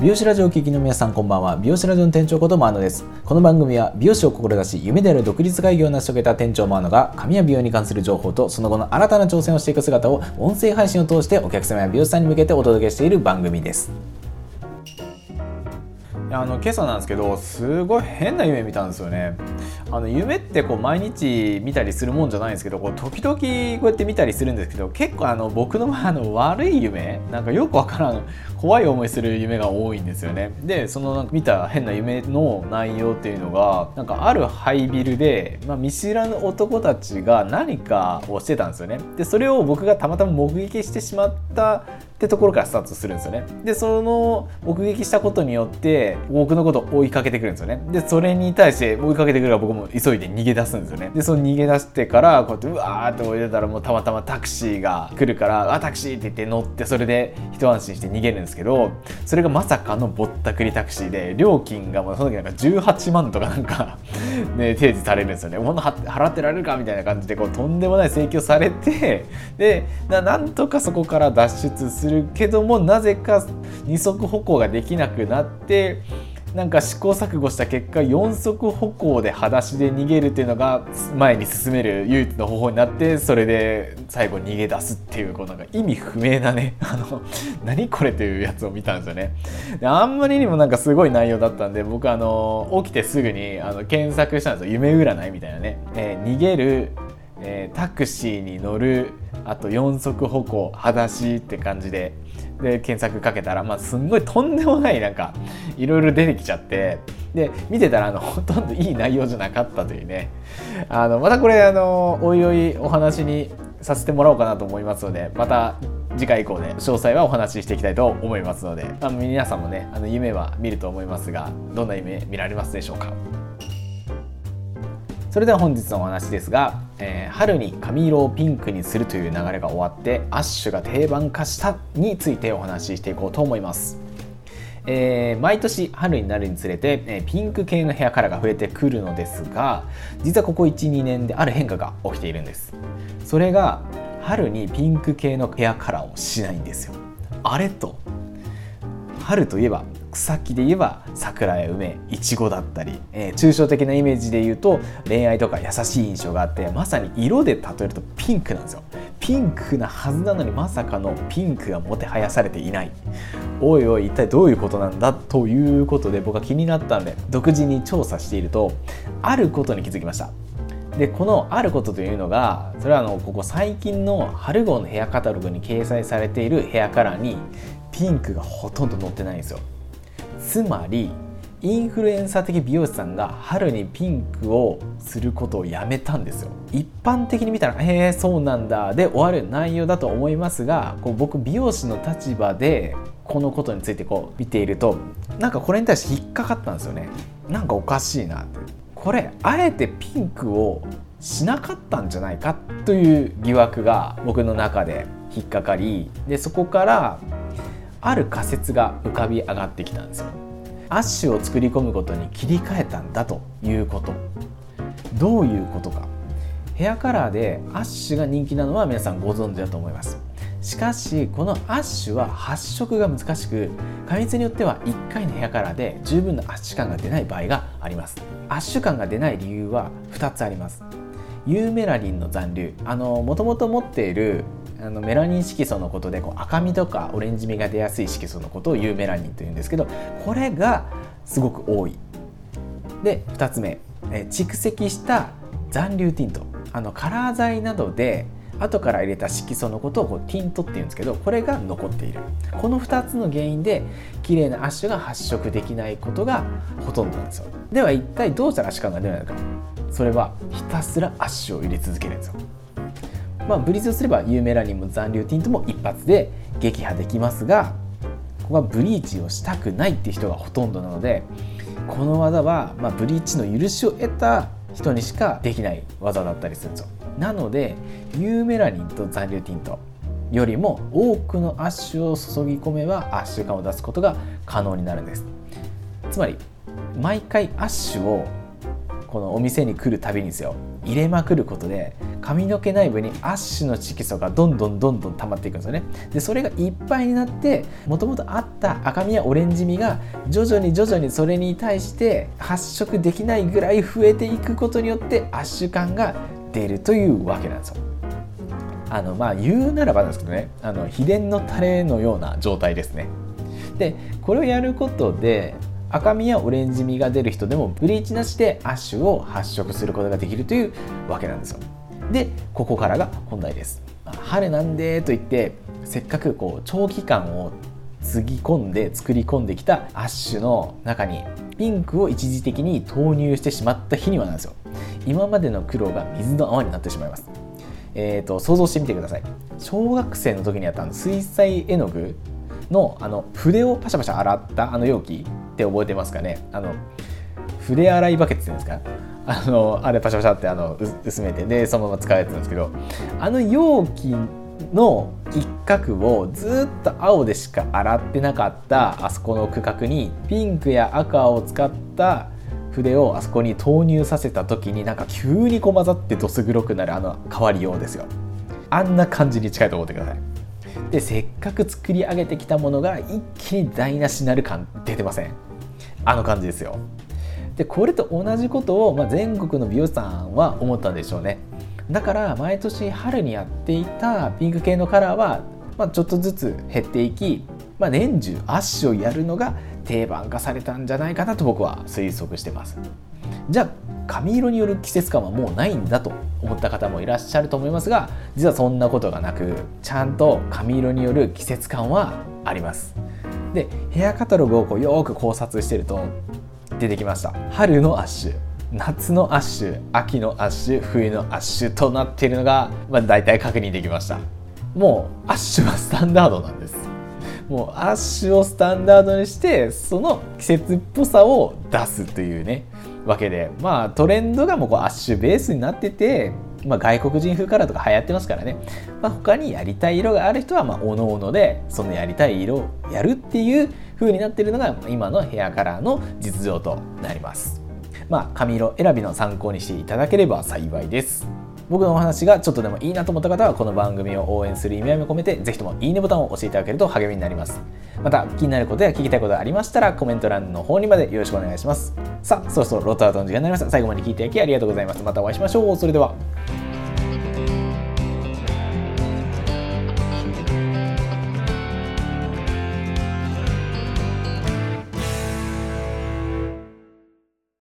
美容師ラジオを聴きの皆さんこんばんは。美容師ラジオの店長ことマーノです。この番組は美容師を志し夢である独立開業を成し遂げた店長マーノが髪や美容に関する情報とその後の新たな挑戦をしていく姿を音声配信を通してお客様や美容師さんに向けてお届けしている番組です。あの今朝なんですけどすごい変な夢見たんですよね。あの夢ってこう毎日見たりするもんじゃないんですけどこう時々こうやって見たりするんですけど結構あの僕のあの悪い夢なんかよくわからん怖い思いする夢が多いんですよね。でそのなんか見た変な夢の内容っていうのがなんかあるハイビルで、まあ、見知らぬ男たちが何かをしてたんですよね。でそれを僕がたまたま目撃してしまったってところからスタートするんですよね。でその目撃したことによって僕のことを追いかけてくるんですよね。でそれに対して追いかけてくるから僕も急いで逃げ出すんですよね。でその逃げ出してからこうやってうわーって追い出たらもうたまたまタクシーが来るからあタクシーって言って乗ってそれで一安心して逃げるんですけどそれがまさかのぼったくりタクシーで料金がもうその時なんか18万とかなんかね提示されるんですよね。こんな払ってられるかみたいな感じでこうとんでもない請求されてでなんとかそこから脱出するけどもなぜか二足歩行ができなくなってなんか試行錯誤した結果4足歩行で裸足で逃げるっていうのが前に進める唯一の方法になってそれで最後逃げ出すっていうこうなんか意味不明なねあの何これというやつを見たんですよね。であんまりにもなんかすごい内容だったんで僕あの起きてすぐにあの検索したんですよ。夢占いみたいなね、えー、逃げるえ、タクシーに乗るあと4足歩行裸足って感じで。で検索かけたら、まあ、すんごいとんでもないなんかいろいろ出てきちゃって。で見てたらあのほとんどいい内容じゃなかったというね。あのまたこれあのおいおいお話にさせてもらおうかなと思いますのでまた次回以降で詳細はお話ししていきたいと思いますので、まあ、皆さんもねあの夢は見ると思いますがどんな夢見られますでしょうか。それでは本日のお話ですが、えー、春に髪色をピンクにするという流れが終わってアッシュが定番化したについてお話ししていこうと思います。えー、毎年春になるにつれて、えー、ピンク系のヘアカラーが増えてくるのですが実はここ12年である変化が起きているんです。それが春にピンク系のヘアカラーをしないんですよ。あれと。春といえば草木で言えば桜や梅いちごだったり、えー、抽象的なイメージで言うと恋愛とか優しい印象があってまさに色で例えるとピンクなんですよ。ピンクなはずなのにまさかのピンクがもてはやされていない。おいおい一体どういうことなんだということで僕は気になったんで独自に調査しているとあることに気づきました。でこのあることというのがそれはあのここ最近の春号のヘアカタログに掲載されているヘアカラーにピンクがほとんど載ってないんですよ。つまりインフルエンサー的美容師さんが春にピンクをすることをやめたんですよ。一般的に見たら「へえそうなんだ」で終わる内容だと思いますがこう僕美容師の立場でこのことについてこう見ているとなんかこれに対して引っかかったんですよね。なんかおかしいなって。これあえてピンクをしなかったんじゃないかという疑惑が僕の中で引っかかりでそこからある仮説が浮かび上がってきたんですよ。アッシュを作り込むことに切り替えたんだということ。どういうことか。ヘアカラーでアッシュが人気なのは皆さんご存知だと思います。しかしこのアッシュは発色が難しく加熱によっては1回のヘアカラーで十分なアッシュ感が出ない場合があります。アッシュ感が出ない理由は2つあります。ユーメラリンの残留。あのもともと持っているあのメラニン色素のことでこう赤みとかオレンジみが出やすい色素のことをユーメラニンというんですけどこれがすごく多い。で2つ目。え蓄積した残留ティント。あのカラー剤などで後から入れた色素のことをこうティントっていうんですけどこれが残っている。この2つの原因で綺麗なアッシュが発色できないことがほとんどなんですよ。では一体どうしたらアッシュ感が出ないのか。それはひたすらアッシュを入れ続けるんですよ。まあ、ブリーチをすればユーメラニンも残留ティントも一発で撃破できますがここはブリーチをしたくないっていう人がほとんどなのでこの技は、まあ、ブリーチの許しを得た人にしかできない技だったりするんですよ。なのでユーメラニンと残留ティントよりも多くのアッシュを注ぎ込めばアッシュ感を出すことが可能になるんです。つまり毎回アッシュをこのお店に来るたびにですよ。入れまくることで髪の毛内部にアッシュの色素がどんどんどんどん溜まっていくんですよね。でそれがいっぱいになってもともとあった赤みやオレンジみが徐々に徐々にそれに対して発色できないぐらい増えていくことによってアッシュ感が出るというわけなんですよ。あのまあ言うならばなんですけどねあの秘伝のタレのような状態ですね。でこれをやることで赤みやオレンジみが出る人でもブリーチなしでアッシュを発色することができるというわけなんですよ。でここからが本題です。春なんでと言ってせっかくこう長期間をつぎ込んで作り込んできたアッシュの中にピンクを一時的に投入してしまった日にはなんですよ。今までの黒が水の泡になってしまいます。えーと、想像してみてください。小学生の時にやったあの水彩絵の具のあの筆をパシャパシャ洗ったあの容器。って覚えてますかね？あの筆洗いバケツっていうんですか？あのあれパシャパシャってあの薄めてでそのまま使うやつなんですけどあの容器の一角をずっと青でしか洗ってなかったあそこの区画にピンクや赤を使った筆をあそこに投入させた時になんか急に混ざってどす黒くなるあの変わりようですよ。あんな感じに近いと思ってください。でせっかく作り上げてきたものが一気に台無しになる感出てません。あの感じですよ。でこれと同じことを、まあ、全国の美容師さんは思ったんでしょうね。だから毎年春にやっていたピンク系のカラーは、まあ、ちょっとずつ減っていき、まあ、年中アッシュをやるのが定番化されたんじゃないかなと僕は推測してます。じゃあ髪色による季節感はもうないんだと思った方もいらっしゃると思いますが実はそんなことがなくちゃんと髪色による季節感はあります。でヘアカタログをこうよく考察してると出てきました。春のアッシュ夏のアッシュ秋のアッシュ冬のアッシュとなっているのが、まあ、大体確認できました。もうアッシュはスタンダードなんです。もうアッシュをスタンダードにしてその季節っぽさを出すというねわけで。まあトレンドがもうこうアッシュベースになってて、まあ、外国人風カラーとか流行ってますからね、まあ、他にやりたい色がある人はまあおのおのでそのやりたい色をやるっていう風になってるのが今のヘアカラーの実情となります。まあ、髪色選びの参考にしていただければ幸いです。僕のお話がちょっとでもいいなと思った方はこの番組を応援する意味合いも込めてぜひともいいねボタンを押していただけると励みになります。また気になることや聞きたいことがありましたらコメント欄の方にまでよろしくお願いします。さあそろそろロットアウトの時間になりました。最後まで聞いていただきありがとうございますまたお会いしましょう。それでは。